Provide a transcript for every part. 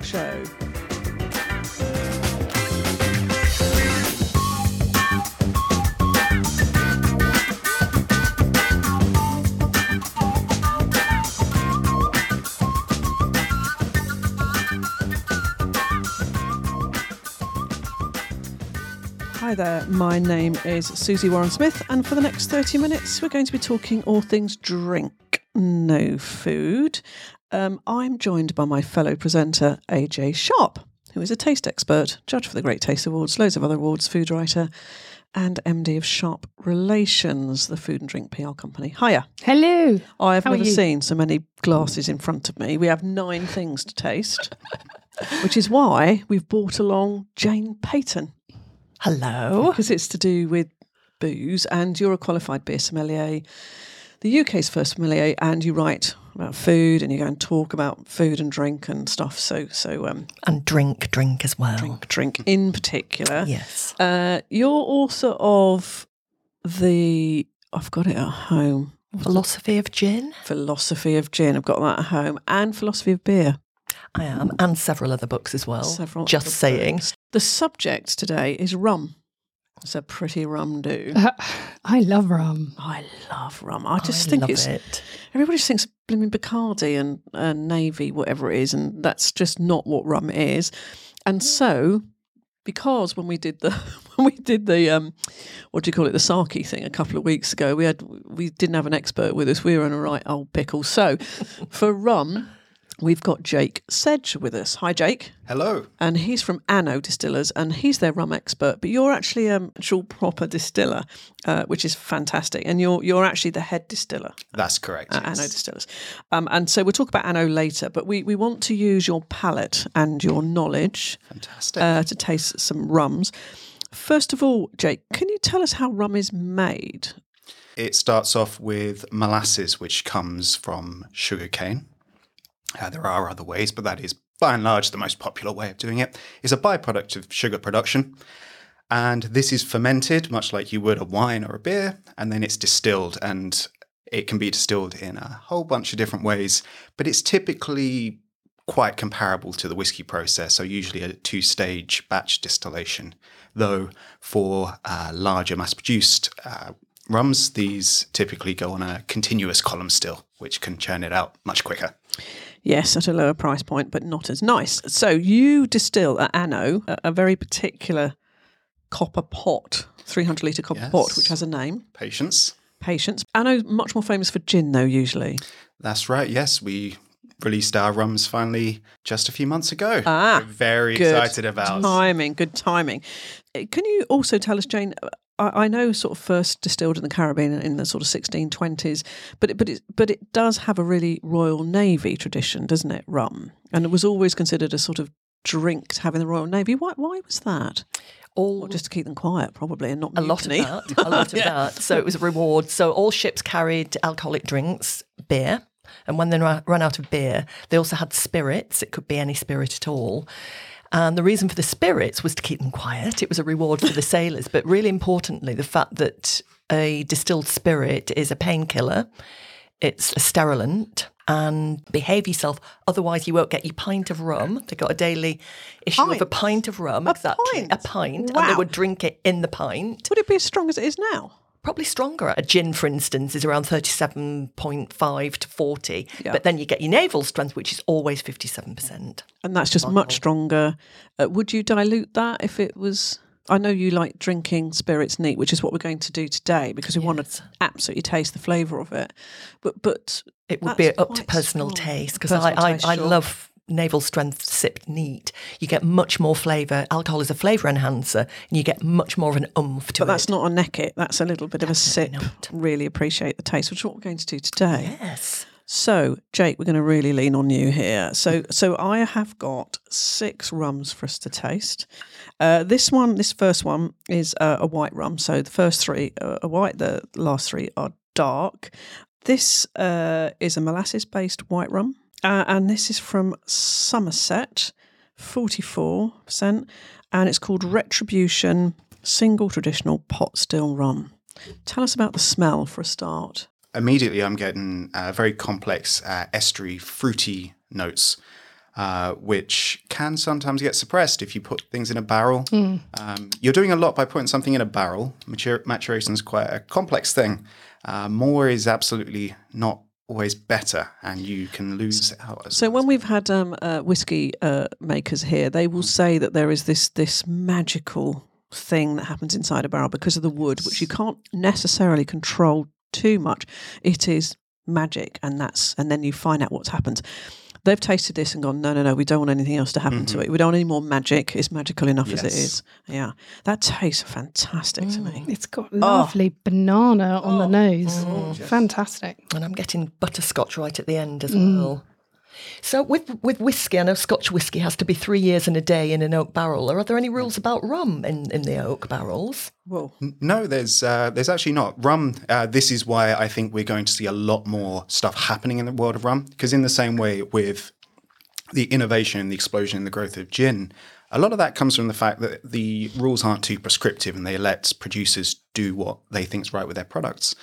Show. Hi there, my name is Susie Warren Smith, and for the next 30 minutes, we're going to be talking all things drink, no food. Um, I'm joined by my fellow presenter, AJ Sharp, who is a taste expert, judge for the Great Taste Awards, loads of other awards, food writer, and MD of Sharp Relations, the food and drink PR company. Hiya. Hello. I have How never seen so many glasses in front of me. We have nine things to taste, which is why we've brought along Jane Peyton Hello. because it's to do with booze, and you're a qualified beer sommelier, the UK's first sommelier, and you write about food, and you go and talk about food and drink and stuff. So, so um, And drink, drink as well. drink, drink in particular. Yes. Uh, you're author of the I've got it at home. Philosophy of gin. Philosophy of gin. I've got that at home, and philosophy of beer. I am. And several other books as well. Several. Just saying. books. The subject today is rum. It's a pretty rum do. I love rum. I love rum. I just I think it's it. everybody just thinks blooming Bacardi and uh, Navy, whatever it is, and that's just not what rum is. And so, because when we did the when we did the um, what do you call it, the sake thing a couple of weeks ago, we had we didn't have an expert with us. We were in a right old pickle. So, for rum, we've got Jake Sedge with us. Hi, Jake. Hello. and he's from Anno Distillers, and he's their rum expert. But you're actually a actual proper distiller, uh, which is fantastic. And you're you're actually the head distiller That's correct. yes. Anno Distillers. Um, and so we'll talk about Anno later. But we, we want to use your palate and your knowledge Fantastic. uh, to taste some rums. First of all, Jake, can you tell us how rum is made? it starts off with molasses, which comes from sugarcane. Uh, there are other ways, but that is by and large the most popular way of doing it. It's a byproduct of sugar production. And this is fermented, much like you would a wine or a beer, and then it's distilled. And it can be distilled in a whole bunch of different ways, but it's typically quite comparable to the whiskey process. So, usually a two stage batch distillation. Though for uh, larger mass produced uh, rums, these typically go on a continuous column still, which can churn it out much quicker. Yes, at a lower price point, but not as nice. So you distill at Anno a, a very particular copper pot, 300 litre copper pot, which has a name. Patience. Patience. Anno much more famous for gin, though. Usually, That's right. Yes, we released our rums finally just a few months ago. Ah, We're very excited about. timing. Good timing. Can you also tell us, Jane? I, I know sort of first distilled in the Caribbean in the sort of 1620s, but it, but it but it does have a really Royal Navy tradition, doesn't it? Rum, and it was always considered a sort of drink to have in the Royal Navy. Why why was that? All just to keep them quiet, probably, and not a lot of that. A lot of that. So it was a reward. So all ships carried alcoholic drinks, beer. And when they ran out of beer, they also had spirits. It could be any spirit at all. And the reason for the spirits was to keep them quiet. It was a reward for the sailors. But really importantly, the fact that a distilled spirit is a painkiller, it's a sterilant, and behave yourself. Otherwise, you won't get your pint of rum. They got a daily issue of a Pint? pint of rum. A exactly. A pint? pint. And they would drink it in the pint Would it be as strong as it is now? Probably stronger. A gin, for instance, is around 37.5 to 40. Yeah. But then you get your naval strength, which is always 57%. And that's just much stronger. Uh, would you dilute that if it was? I know you like drinking spirits neat, which is what we're going to do today because we want to absolutely taste the flavour of it. But but It would be up to personal strong. taste because I, I, I love naval strength sipped neat. You get much more flavour. Alcohol is a flavour enhancer and you get much more of an umph to it. but that's not a neck it. That's a little bit of a sip. Not. Really appreciate the taste, which is what we're going to do today. Yes. So, Jake, we're going to really lean on you here. So, so I have got six rums for us to taste. Uh, this one, this first one, is uh, a white rum. So the first three are are white. The last three are dark. This uh, is a molasses-based white rum, uh, and this is from Somerset, forty-four percent, and it's called Retribution Single Traditional Pot Still Rum. Tell us about the smell for a start. Immediately, I'm getting uh, very complex uh, estery, fruity notes. uh, which can sometimes get suppressed if you put things in a barrel. Um, you're doing a lot by putting something in a barrel. Matur- maturation is quite a complex thing. Uh, more is absolutely not always better, and you can lose out. As So when we've had um, uh, whiskey uh, makers here, they will say that there is this this magical thing that happens inside a barrel because of the wood, which you can't necessarily control too much. It is magic, and that's and then you find out what's happened. They've tasted this and gone, no, no, no, we don't want anything else to happen to mm-hmm. it. We don't want any more magic. It's magical enough as it is. Yeah, that tastes fantastic to me. Mm, it's got oh. lovely banana on the oh. nose. Oh, Fantastic. And I'm getting butterscotch right at the end as mm. well. So with with whiskey, I know Scotch whiskey has to be three years and a day in an oak barrel. Are there any rules about rum in, in the oak barrels? Whoa. No, there's uh, there's actually not rum. Uh, this is why I think we're going to see a lot more stuff happening in the world of rum. Because in the same way with the innovation and the explosion in the growth of gin, a lot of that comes from the fact that the rules aren't too prescriptive and they let producers do what they think is right with their products.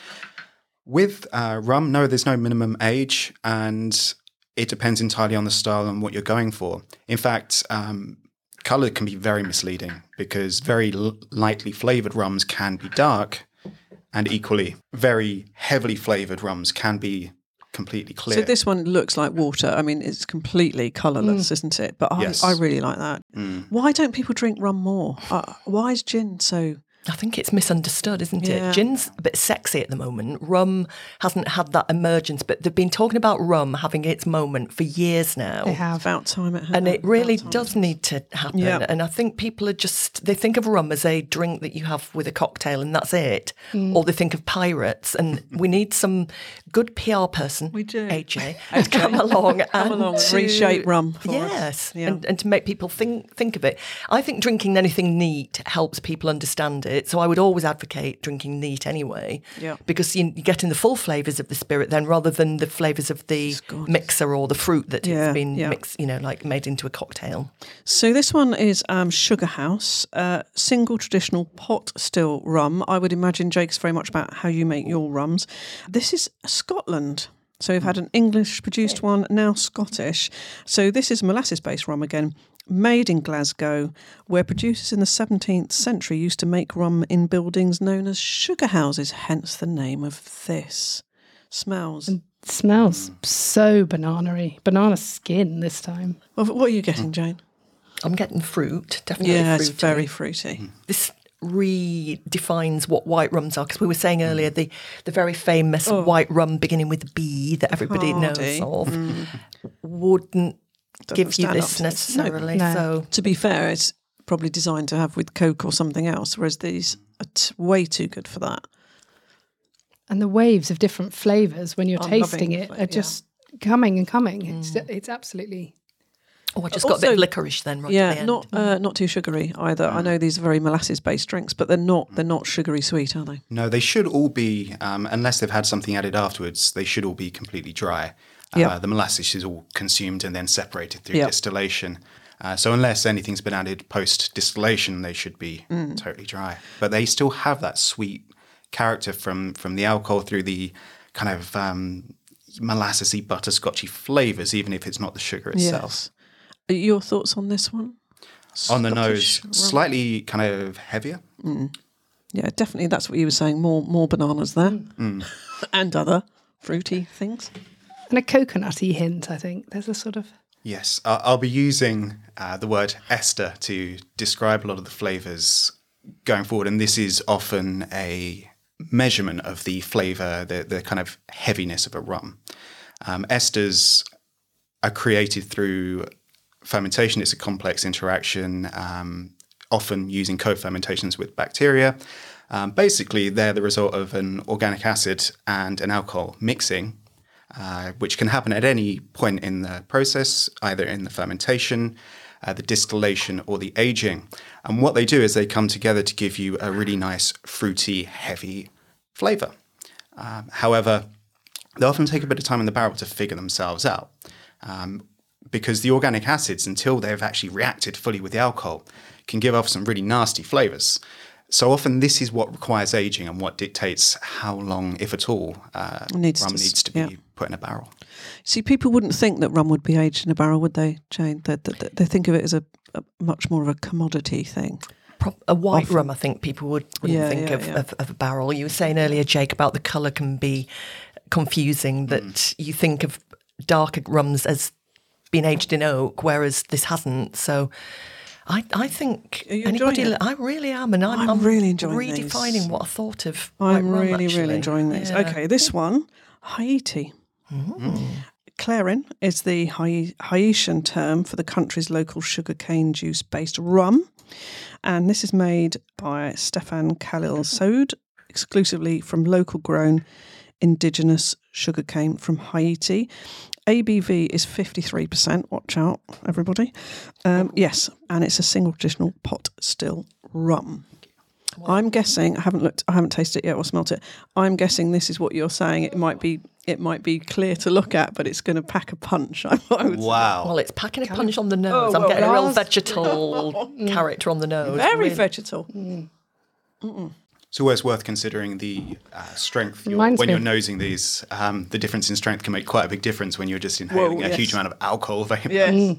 With uh, rum, no, there's no minimum age, and it depends entirely on the style and what you're going for. In fact, um, color can be very misleading because very l- lightly flavored rums can be dark, and equally, very heavily flavored rums can be completely clear. So this one looks like water. I mean, it's completely colourless, isn't it? But I, Yes. I really like that. Why don't people drink rum more? Uh, why is gin so? I think it's misunderstood, isn't Yeah. it? Gin's a bit sexy at the moment. Rum hasn't had that emergence, but they've been talking about rum having its moment for years now. They have. About time it. And it really does need to happen. Yeah. And I think people are just, they think of rum as a drink that you have with a cocktail and that's it. Mm. Or they think of pirates. And we need some good PR person, We do. AJ, to come along and along to- reshape rum for us. Yes. Yeah. And, and to make people think, think of it. I think drinking anything neat helps people understand it. So I would always advocate drinking neat anyway. Yeah. Because you, you're getting the full flavours of the spirit then rather than the flavours of the mixer or the fruit that Yeah, it's been yeah. mixed, you know, like made into a cocktail. So this one is um, Sugar House, uh, single traditional pot still rum. I would imagine Jake's very much about how you make your rums. This is Scotland. So we've had an English produced one, now Scottish. So this is molasses based rum again, made in Glasgow, where producers in the 17th century used to make rum in buildings known as sugar houses, hence the name of this. Smells. smells so banana-y. Banana skin this time. Well, what are you getting, Jane? I'm getting fruit, definitely Yeah, fruity. it's very fruity. This redefines what white rums are because we were saying Mm. earlier the the very famous Oh. white rum beginning with B that everybody Hardy. knows of wouldn't give you stand this to- necessarily. No. So to be fair, it's probably designed to have with Coke or something else, whereas these are t- way too good for that. And the waves of different flavours when you're I'm tasting it the are fla- yeah. just coming and coming. It's it's absolutely oh, I just got a bit licorice then right yeah, the end. not uh, not too sugary either. I know these are very molasses based drinks, but they're not they're not sugary sweet, are they? No, they should all be, um, unless they've had something added afterwards, they should all be completely dry. Uh, Yep. The molasses is all consumed and then separated through Yep. distillation. Uh, so unless anything's been added post distillation, they should be Mm. totally dry. But they still have that sweet character from from the alcohol through the kind of um, molassesy, butterscotchy flavors, even if it's not the sugar itself. Yes. Uh, Your thoughts on this one? On the nose, rum. slightly kind of heavier. Yeah, definitely. That's what you were saying. More more bananas there, Mm. and other fruity things. And a coconutty hint. I think there's a sort of Yes, I'll be using uh, the word ester to describe a lot of the flavors going forward, and this is often a measurement of the flavor, the, the kind of heaviness of a rum. Um, esters are created through fermentation. It's a complex interaction, um, often using co-fermentations with bacteria. Um, basically, they're the result of an organic acid and an alcohol mixing, uh, which can happen at any point in the process, either in the fermentation, uh, the distillation, or the aging. And what they do is they come together to give you a really nice, fruity, heavy flavor. Um, however, they often take a bit of time in the barrel to figure themselves out. Um, because the organic acids, until they've actually reacted fully with the alcohol, can give off some really nasty flavors. So often, this is what requires aging and what dictates how long, if at all, uh, Needs rum to needs to be yeah. put in a barrel. See, people wouldn't think that rum would be aged in a barrel, would they, Jane? They, they, they think of it as a, a much more of a commodity thing. Pro- a white rum, I think people would wouldn't Yeah, think yeah, of, yeah. Of, of a barrel. You were saying earlier, Jake, about the colour can be confusing. That Mm. you think of darker rums as being aged in oak, whereas this hasn't. So. I, I think Are you anybody. it? I really am, and I'm, I'm really enjoying redefining these. what I thought of. I'm really, actually. really enjoying these. Yeah. Okay, this one, Haiti. Mm. Clarin is the Haitian term for the country's local sugarcane juice based rum. And this is made by Stefan Khalil Soud, exclusively from local grown indigenous sugarcane from Haiti. ABV is 53%. Watch out, everybody. Um, yes, and it's a single traditional pot still rum. I'm guessing. I haven't looked. I haven't tasted it yet or smelt it. I'm guessing this is what you're saying. It might be. It might be clear to look at, but it's going to pack a punch. I would say. Wow. Well, it's packing a punch on the nose. Oh, I'm well, getting a real vegetal character on the nose. Very Really- vegetal. So it's always worth considering the uh, strength you're, when me you're nosing these. Um, the difference in strength can make quite a big difference when you're just inhaling Whoa, a huge amount of alcohol vapor. Yes.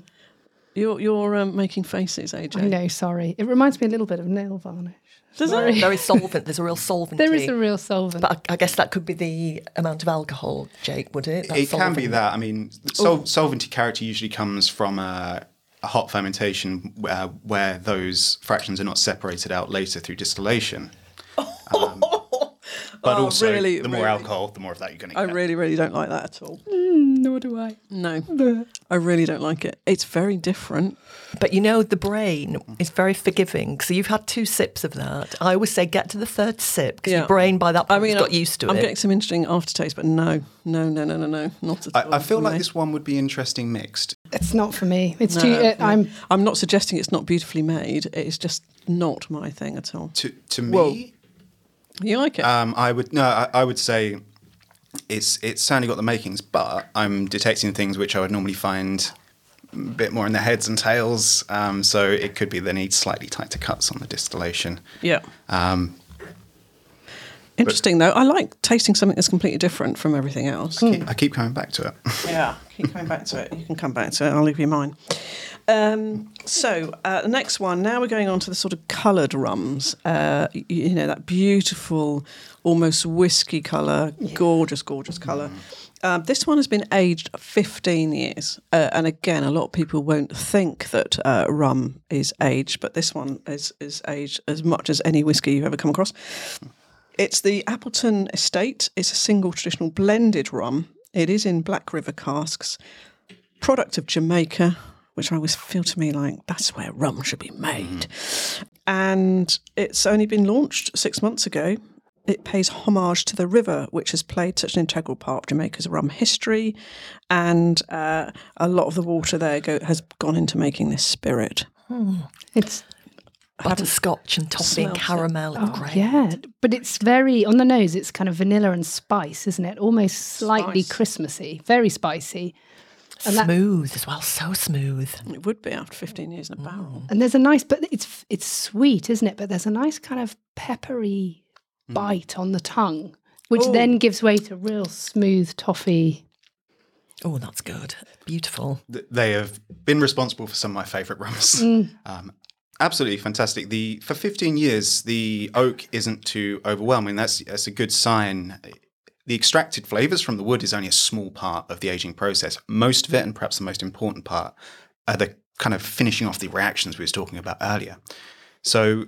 You're you're um, making faces, AJ. I know, sorry. It reminds me a little bit of nail varnish. Does Sorry. it? Very solvent. There's a real solvent. There is a real solvent. But I, I guess that could be the amount of alcohol, Jake, would it? That It can be that. I mean, sol- solventy character usually comes from a, a hot fermentation uh, where those fractions are not separated out later through distillation. Um, but Oh, also, really, the more really? alcohol, the more of that you're going to I get. really, really don't like that at all. Nor do I. No, I really don't like it. It's very different. But you know, the brain is very forgiving. So you've had two sips of that. I always say get to the third sip because Yeah. your brain by that point I mean, has got I'm- used to it. I'm getting some interesting aftertaste, but no, no, no, no, no, no, not at all. I, I feel like me. this one would be interesting mixed. It's not for me. It's No, too. Uh, no. I'm. I'm not suggesting it's not beautifully made. It's just not my thing at all. To to Whoa. me, You like it? um, I would no, I, I would say it's it's certainly got the makings, but I'm detecting things which I would normally find a bit more in the heads and tails. Um, so it could be they need slightly tighter cuts on the distillation. yeah. Um, Interesting though. I like tasting something that's completely different from everything else. I keep coming back to it. Yeah, keep coming back to it. You can come back to it. I'll leave you mine. Um, so uh, the next one. Now we're going on to the sort of coloured rums. Uh, y- you, know that beautiful, almost whiskey colour, gorgeous, gorgeous colour. Um, this one has been aged 15 years, uh, and again, a lot of people won't think that uh, rum is aged, but this one is is aged as much as any whiskey you've ever come across. It's the Appleton Estate. It's a single traditional blended rum. It is in Black River casks, product of Jamaica, which I always feel to me like that's where rum should be made. And it's only been launched six months ago. It pays homage to the river, which has played such an integral part of Jamaica's rum history, and uh, a lot of the water there go, has gone into making this spirit. It's Butterscotch and toffee and smelt it. caramel. It's great. yeah, but it's very on the nose. It's kind of vanilla and spice, isn't it? Almost slightly Spice. Christmassy, very spicy. And that- smooth as well. So smooth. It would be after 15 years in a Mm. barrel. And there's a nice, but it's it's sweet, isn't it? But there's a nice kind of peppery bite on the tongue, which Oh. then gives way to real smooth toffee. Oh, that's good. Beautiful. They have been responsible for some of my favourite rums. Um, absolutely fantastic. The for 15 years, the oak isn't too overwhelming. That's that's a good sign. The extracted flavours from the wood is only a small part of the aging process. Most of it, and perhaps the most important part, are the kind of finishing off the reactions we was talking about earlier. So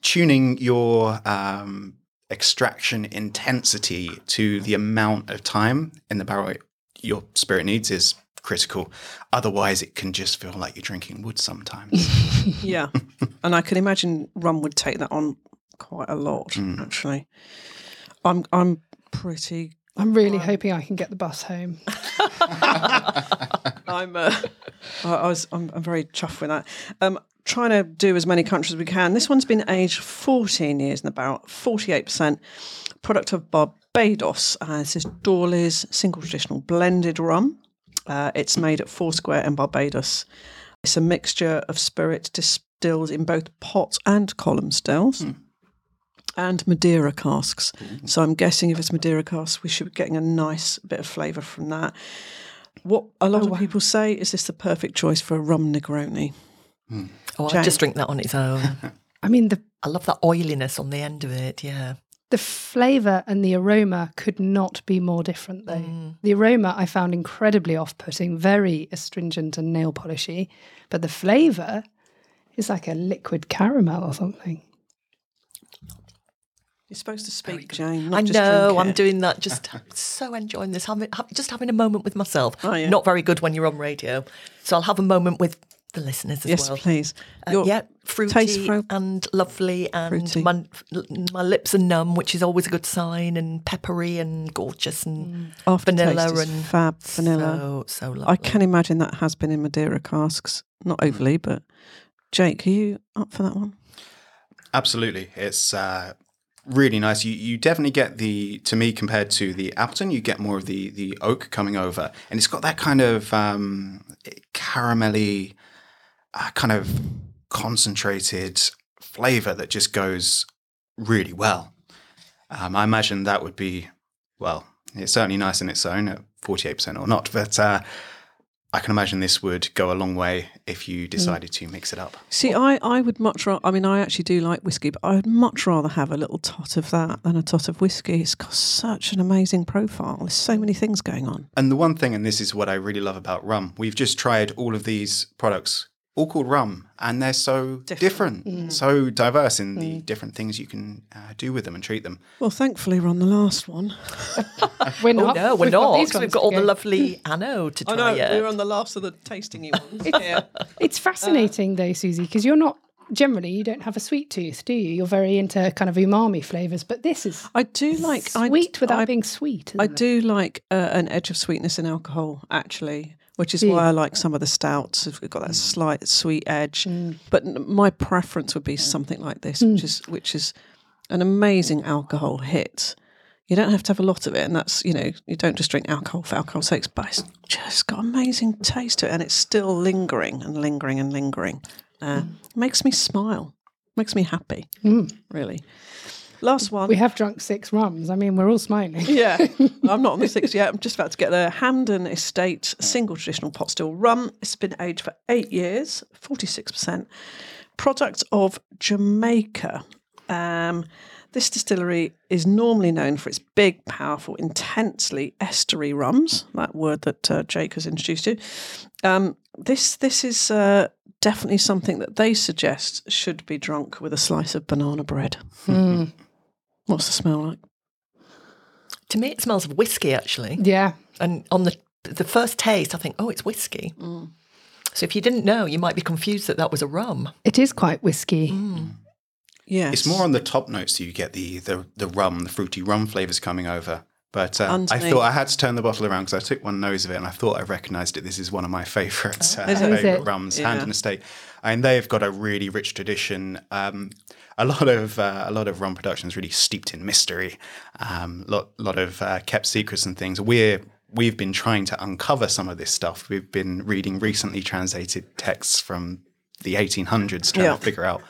tuning your um, extraction intensity to the amount of time in the barrel your spirit needs is critical. Otherwise, it can just feel like you're drinking wood sometimes. Yeah, and I can imagine rum would take that on quite a lot. Actually, I'm I'm pretty. I'm really hoping I can get the bus home. I'm uh, I, I was I'm, I'm very chuffed with that. Um, trying to do as many countries as we can. This one's been aged 14 years in the barrel, 48 percent. Product of Barbados. Uh, this is Doorly's single traditional blended rum. Uh, it's made at Foursquare in Barbados. It's a mixture of spirit distilled in both pot and column stills. And Madeira casks. So I'm guessing if it's Madeira casks, we should be getting a nice bit of flavour from that. What a lot of people say is this the perfect choice for a rum Negroni? Oh, I just drink that on its own. I mean, the I love that oiliness on the end of it. Yeah. the flavour and the aroma could not be more different, though. Mm. The aroma I found incredibly off putting, very astringent and nail polishy, but the flavour is like a liquid caramel or something. You're supposed to speak, Jane. I just know. drink I'm it. doing that. Just so enjoying this. Having, ha- just having a moment with myself. Oh, yeah. Not very good when you're on radio. So I'll have a moment with the listeners as Yes, well. please. Uh, yeah, fruity taste pro- and lovely, and my, my lips are numb, which is always a good sign, and peppery and gorgeous and Aftertaste vanilla is and fab vanilla. So so lovely. I can imagine that has been in Madeira casks. Not overly, but Jake, are you up for that one? Absolutely, it's uh, really nice. You you definitely get the to me compared to the Appleton, you get more of the the oak coming over, and it's got that kind of um, caramelly, uh, kind of concentrated flavor that just goes really well. Um, I imagine that would be well, it's certainly nice in its own at forty eight percent or not, but. Uh, I can imagine this would go a long way if you decided to mix it up. See, I, I would much rather, I mean, I actually do like whiskey, but I would much rather have a little tot of that than a tot of whiskey. It's got such an amazing profile. There's so many things going on. And the one thing, and this is what I really love about rum, we've just tried all of these products, all called rum, and they're so different, so diverse in the different things you can uh, do with them and treat them. Well, thankfully, we're on the last one. We're Oh not. no, we're We've not. these 'cause we've got to all the lovely anno to I try know, yet. we're on the last of the tasting ones. yeah. It's fascinating though, Susie, because you're not generally you don't have a sweet tooth, do you? You're very into kind of umami flavors, but this is I do like I- sweet without I, being sweet. I isn't it? do like uh, an edge of sweetness in alcohol, actually, which is Do you? why I like some of the stouts. We've got that mm. slight sweet edge. Mm. But my preference would be something like this, which mm. is which is an amazing alcohol hit. You don't have to have a lot of it, and that's you know you don't just drink alcohol for alcohol's sake, but it's just got amazing taste to it, and it's still lingering and lingering and lingering. Uh, Makes me smile, makes me happy, really. Last one. We have drunk six rums. I mean, we're all smiling. Yeah, I'm not on the six yet. I'm just about to get there. Hampden Estate single traditional pot still rum. It's been aged for eight years, 46%. Product of Jamaica. Um, this distillery is normally known for its big, powerful, intensely estery rums. That word that uh, Jake has introduced you. Um, this this is uh, definitely something that they suggest should be drunk with a slice of banana bread. What's the smell like? To me, it smells of whiskey actually. Yeah. And on the the first taste, I think, oh, it's whiskey. So if you didn't know, you might be confused that that was a rum. It is quite whiskey. Yes. It's more on the top notes that you get the the, the rum, the fruity rum flavors coming over. But uh, I thought I had to turn the bottle around because I took one nose of it and I thought I recognised it. This is one of my uh, it? Is favourite it? rums, Yeah. Hampden Estate. And they've got a really rich tradition. Um, a lot of uh, a lot of rum production is really steeped in mystery. Um, lot lot of uh, kept secrets and things. We're we've been trying to uncover some of this stuff. We've been reading recently translated texts from the 1800s, trying Yeah. to figure out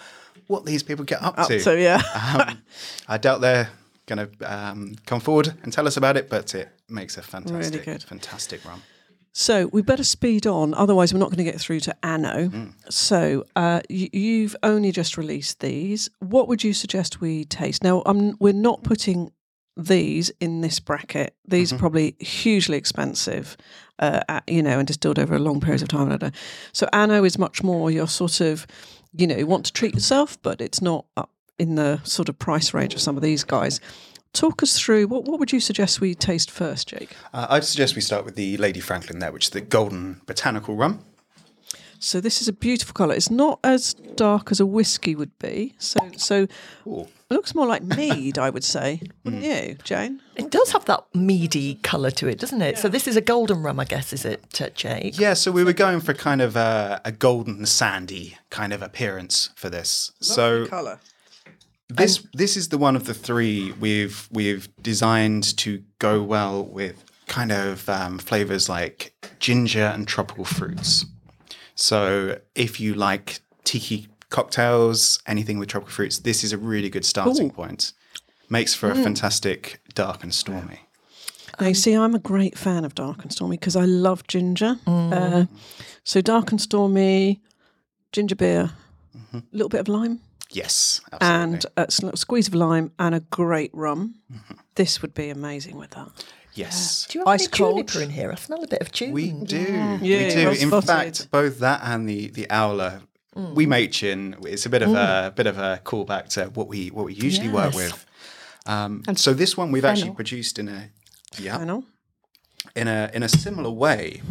what these people get up, Up to. to, yeah. um, I doubt they're going to um, come forward and tell us about it, but it makes a fantastic, good. fantastic rum. So we better speed on, otherwise we're not going to get through to Anno. So uh, y- you've only just released these. What would you suggest we taste? Now, um, we're not putting these in this bracket. These are probably hugely expensive, uh, at, you know, and distilled over a long period of time. I don't know. So Anno is much more your sort of, you know, you want to treat yourself, but it's not up in the sort of price range of some of these guys. Talk us through what, what would you suggest we taste first, Jake? Uh, I'd suggest we start with the Lady Franklin there, which is the golden botanical rum. So this is a beautiful colour. It's not as dark as a whiskey would be. So so Ooh. it looks more like mead, I would say. Wouldn't you, Jane? It does have that meady colour to it, doesn't it? So this is a golden rum, I guess, is it, uh, Jake? Yeah, so we were going for kind of a, a golden sandy kind of appearance for this. so colour. this this is the one of the three we've we've designed to go well with kind of um, flavors like ginger and tropical fruits. So if you like tiki cocktails, anything with tropical fruits, this is a really good starting Ooh. point. Makes for a mm. fantastic dark and stormy. Now, you see, I'm a great fan of dark and stormy because I love ginger. Uh, mm. so dark and stormy, ginger beer, a little bit of lime, Yes, absolutely. and a squeeze of lime, and a great rum. Mm-hmm. This would be amazing with that. Yes. Do you have Ice any cold. juniper in here? I smell a bit of juniper. We do. Yeah, we do. well In spotted. fact, both that and the the owler, we make gin. It's a bit of a bit of a callback to what we what we usually work Yes. with. Um, so this one we've actually fennel. produced in a yeah I know. in a in a similar way,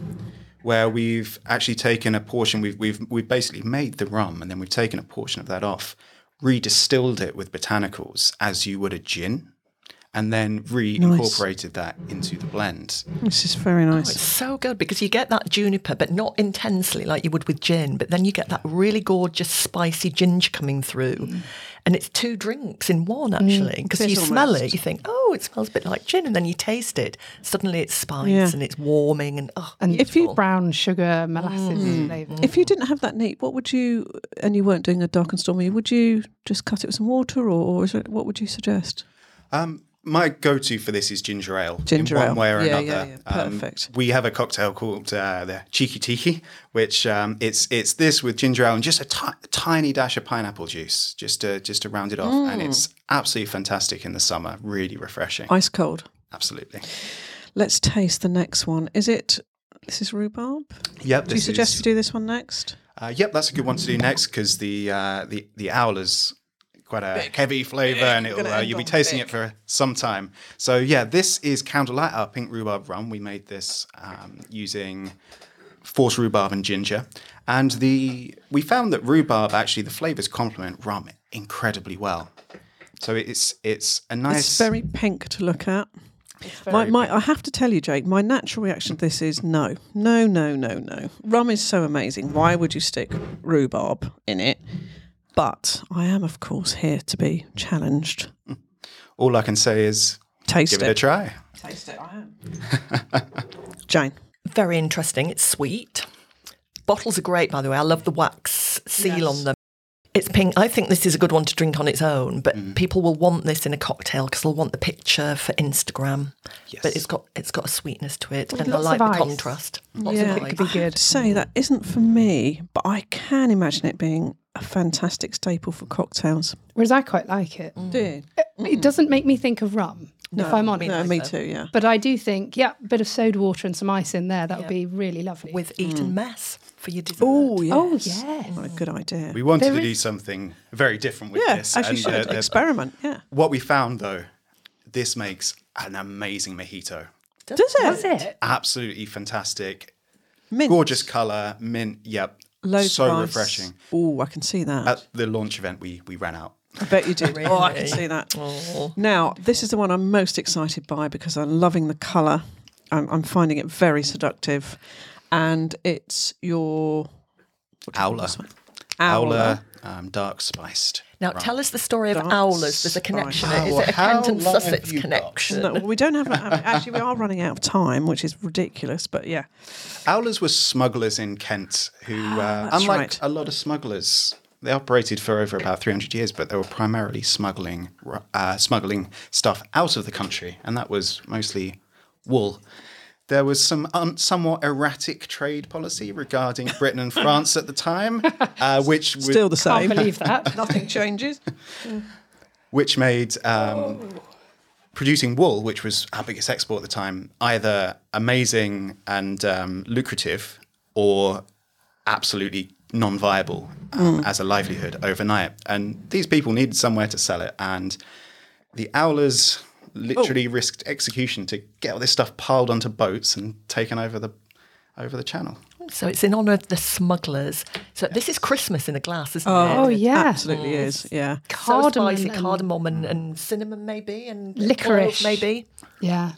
where we've actually taken a portion. We've we've we've basically made the rum, and then we've taken a portion of that off, redistilled it with botanicals as you would a gin, and then reincorporated that into the blend. This is very oh, nice. It's so good because you get that juniper, but not intensely like you would with gin. But then you get that really gorgeous, spicy ginger coming through. Mm. And it's two drinks in one, mm. actually. Because It you is smell almost. it, you think, oh, it smells a bit like gin. And then you taste it. Suddenly it's spice Yeah. and it's warming. And oh, And If you- brown sugar molasses mm. flavour. If you didn't have that neat, what would you? And you weren't doing a dark and stormy. Would you just cut it with some water, or, or is it, what would you suggest? Um, my go-to for this is ginger ale. Ginger in ale. one way or Yeah, another. yeah, yeah. Um, Perfect. we have a cocktail called uh, the Cheeky Tiki, which um, it's it's this with ginger ale and just a tiny dash of pineapple juice, just to just to round it off, Mm. and it's absolutely fantastic in the summer. Really refreshing. Ice cold. Absolutely. Let's taste the next one. Is it? This is rhubarb. Yep. Do you suggest is- we do this one next? Uh, yep, that's a good one to do next because the uh, the the owler's quite a heavy flavour, and it'll, uh, you'll be tasting thick. it for some time. So yeah, this is Candlelight, our pink rhubarb rum. We made this um, using force rhubarb and ginger, and the we found that rhubarb actually the flavours complement rum incredibly well. So it's it's a nice. It's very pink to look at. My, my, I have to tell you, Jake, my natural reaction to this is no, no, no, no, no. Rum is so amazing. Why would you stick rhubarb in it? But I am, of course, here to be challenged. all I can say is Taste give it a try. Taste it. I am. Jane. Very interesting. It's sweet. Bottles are great, by the way. I love the wax seal Yes. on them. It's pink. I think this is a good one to drink on its own, but Mm. people will want this in a cocktail because they'll want the picture for Instagram. Yes. But it's got it's got a sweetness to it, and I like the ice. contrast. Lots Yeah. of It could be I have good. to say that isn't for me, but I can imagine it being a fantastic staple for cocktails. Whereas I quite like it. Do you? It doesn't make me think of rum, if I'm honest. No, me too. Yeah. But I do think, yeah, a bit of soda water and some ice in there, that would Yeah. be really lovely. with Eton mess for your dessert. Oh yes. Oh, yes. What a good idea. We wanted There to do something very different with yeah, this. as you and, should uh, experiment. Yeah. What we found though, this makes an amazing mojito. Does it? That's it. Absolutely fantastic. Mint. Gorgeous colour, mint, yep. Loads so of ice. refreshing. Oh, I can see that. At the launch event we we ran out. I bet you did. Oh, I can see that. Oh. Now, this is the one I'm most excited by because I'm loving the colour. I'm, I'm finding it very seductive, and it's your what do you Owler. This one? Owler. Owler, um, dark spiced. Now rum. tell us the story of Dark owlers. There's a connection. spice. Is it a how Kent and Sussex connection? No, we don't have. A, actually, we are running out of time, which is ridiculous. But yeah, Owlers were smugglers in Kent who, uh, unlike right. a lot of smugglers, they operated for over about 300 years, but they were primarily smuggling uh, smuggling stuff out of the country, and that was mostly wool. There was some un- somewhat erratic trade policy regarding Britain and France at the time, uh, which would, still the Can't believe that. Nothing changes. which made um, producing wool, which was our biggest export at the time, either amazing and um, lucrative or absolutely non-viable um, as a livelihood overnight. And these people needed somewhere to sell it, and the Owlers literally risked execution to get all this stuff piled onto boats and taken over the over the channel. So it's in honour of the smugglers. So this is Christmas in a glass, isn't Oh, it? yeah. Absolutely is. Yeah. So Cardamom spicy, and- cardamom and, and cinnamon maybe, and Licorice. maybe. Yeah.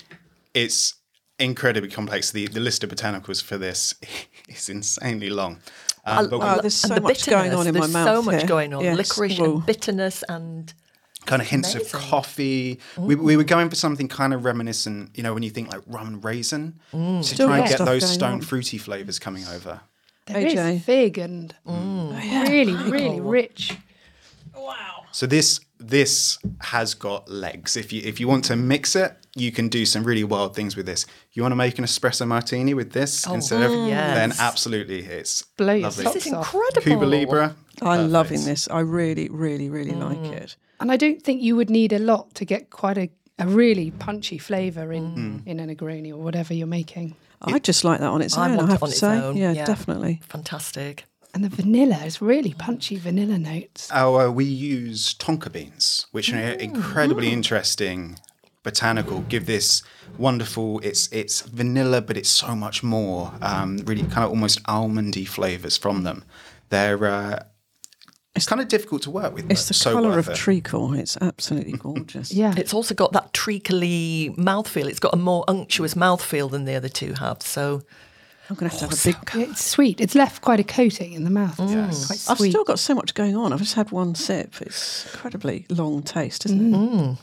It's incredibly complex. The the list of botanicals for this is insanely long. Um, but we wow, there's so the much going on in bitterness, my there's mouth so much here. going on. Yes. Licorice Whoa. and bitterness and kind of hints Amazing. of coffee. We, we were going for something kind of reminiscent, you know, when you think like rum and raisin, mm. to Still try and get those stone on. fruity flavors coming over. There is AJ. fig and mm. oh, oh, really, really rich. Wow. So this this has got legs. If you if you want to mix it, you can do some really wild things with this. You want to make an espresso martini with this oh, instead of yes. then absolutely it's Blow lovely. This is incredible. Cuba Libre. I'm loving this. I really, really, really like mm. it. And I don't think you would need a lot to get quite a, a really punchy flavour in in a Negroni or whatever you're making. I just like that on its own. I, want it have on to its say, own, yeah, yeah. definitely. Fantastic. And the vanilla is really punchy vanilla notes. Our, we use tonka beans, which are incredibly interesting botanical. Give this wonderful. It's it's vanilla, but it's so much more. Um, really, kind of almost almondy flavors from them. They're uh, it's kind of difficult to work with. It's the so colour of it. treacle. It's absolutely gorgeous. Yeah. It's also got that treacly mouthfeel. It's got a more unctuous mouthfeel than the other two have. So I'm going to have to have a big. Yeah, it's sweet. It's left quite a coating in the mouth. It's quite I've still got so much going on. I've just had one sip. It's incredibly long taste, isn't it? Mm. Mm.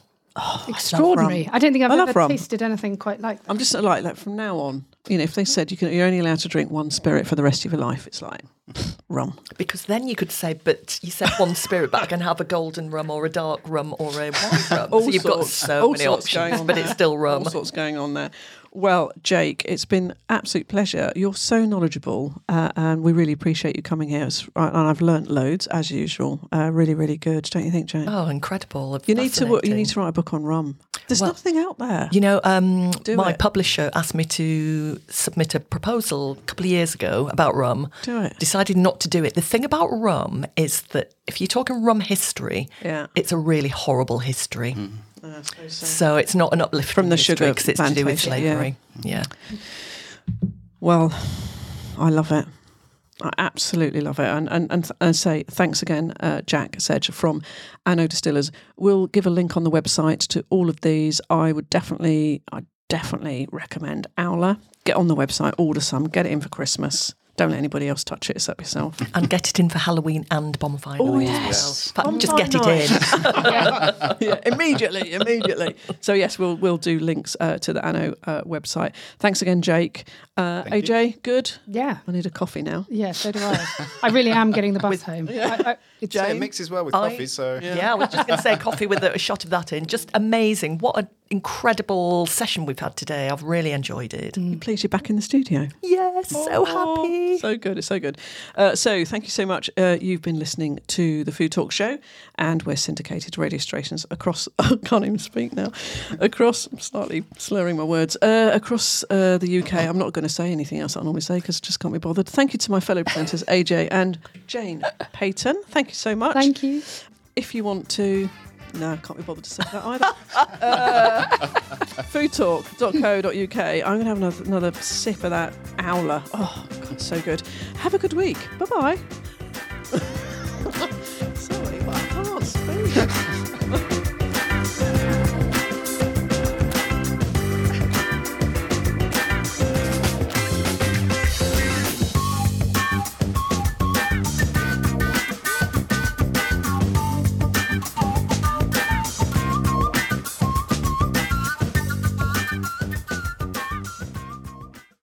Extraordinary. I don't think I've ever rum. tasted anything quite like that. I'm just uh, like like from now on. You know, if they said you can, you're only allowed to drink one spirit for the rest of your life, it's like rum. because then you could say, but you said one spirit, but I can have a golden rum or a dark rum or a white rum. So you've got so many options, going on but there. it's still rum. All sorts going on there. Well, Jake, it's been absolute pleasure. You're so knowledgeable, uh, and we really appreciate you coming here. It's, and I've learnt loads as usual. Uh, really, really good, don't you think, Jane? Oh, incredible! you need to you need to write a book on rum. There's Well, nothing out there. You know, um, my it. publisher asked me to submit a proposal a couple of years ago about rum. Do it. Decided not to do it. The thing about rum is that if you're talking rum history, Yeah. it's a really horrible history. Uh, so. So it's not an uplifting From the history sugar 'cause it's to do with plantation, yeah. slavery. Yeah. Well, I love it. I absolutely love it. And and, and, and say thanks again, uh, Jack Sedge from Anno Distillers. We'll give a link on the website to all of these. I would definitely, I definitely recommend Owler. Get on the website, order some, get it in for Christmas. Don't let anybody else touch it except yourself. And get it in for Halloween and bonfire Oh, night yes. as well. Fact, just Bonfire get it in. yeah, immediately, immediately. So yes, we'll we'll do links uh, to the Anno uh, website. Thanks again, Jake. Uh, Thank you. AJ, good. Yeah. I need a coffee now. Yeah, so do I. I really am getting the bus home. I, I, it's, Yeah, it mixes well with I- coffee, so Yeah. I was just going to say coffee with a, a shot of that in. Just amazing. What an incredible session we've had today. I've really enjoyed it. Please, you're back in the studio. Yes, so happy. So good, it's so good. Uh, so, thank you so much. Uh, you've been listening to the Food Talk Show, and we're syndicated to radio stations across. I can't even speak now. Across, I'm slightly slurring my words. Uh, across uh, the UK. I'm not going to say anything else I normally say because I just can't be bothered. Thank you to my fellow presenters, AJ and Jane Peyton. Thank you so much. thank you. If you want to. No, can't be bothered to say that either. uh, foodtalk.co.uk. I'm going to have another, another sip of that owler. Oh, God, so good. Have a good week. Bye bye.